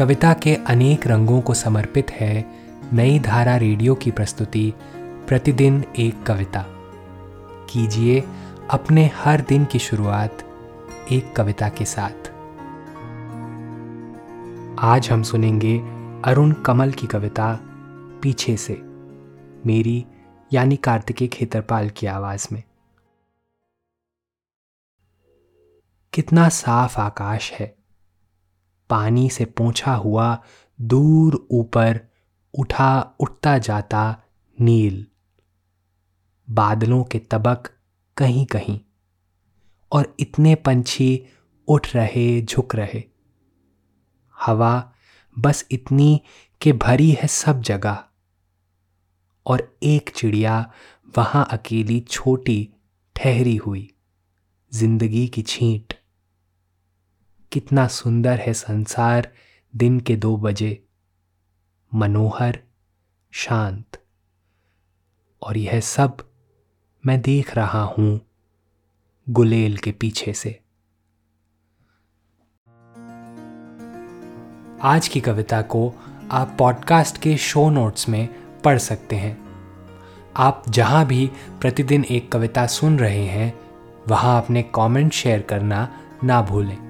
कविता के अनेक रंगों को समर्पित है नई धारा रेडियो की प्रस्तुति, प्रतिदिन एक कविता। कीजिए अपने हर दिन की शुरुआत एक कविता के साथ। आज हम सुनेंगे अरुण कमल की कविता, पीछे से, मेरी यानी कार्तिकेय खेतरपाल की आवाज़ में। कितना साफ़ आकाश है पानी से पोंछा हुआ दूर ऊपर उठा उठता जाता नील। बादलों के तबक कहीं कहीं और इतने पंछी उठ रहे, झुक रहे। हवा बस इतनी कि भरी है सब जगह और एक चिड़िया वहाँ अकेली छोटी ठहरी हुई, ज़िंदगी की छींट। कितना सुंदर है संसार दिन के दो बजे। मनोहर, शांत। और यह सब मैं देख रहा हूँ गुलेल के पीछे से। आज की कविता को आप पॉडकास्ट के शो नोट्स में पढ़ सकते हैं। आप जहाँ भी प्रतिदिन एक कविता सुन रहे हैं, वहाँ अपने कमेंट शेयर करना ना भूलें।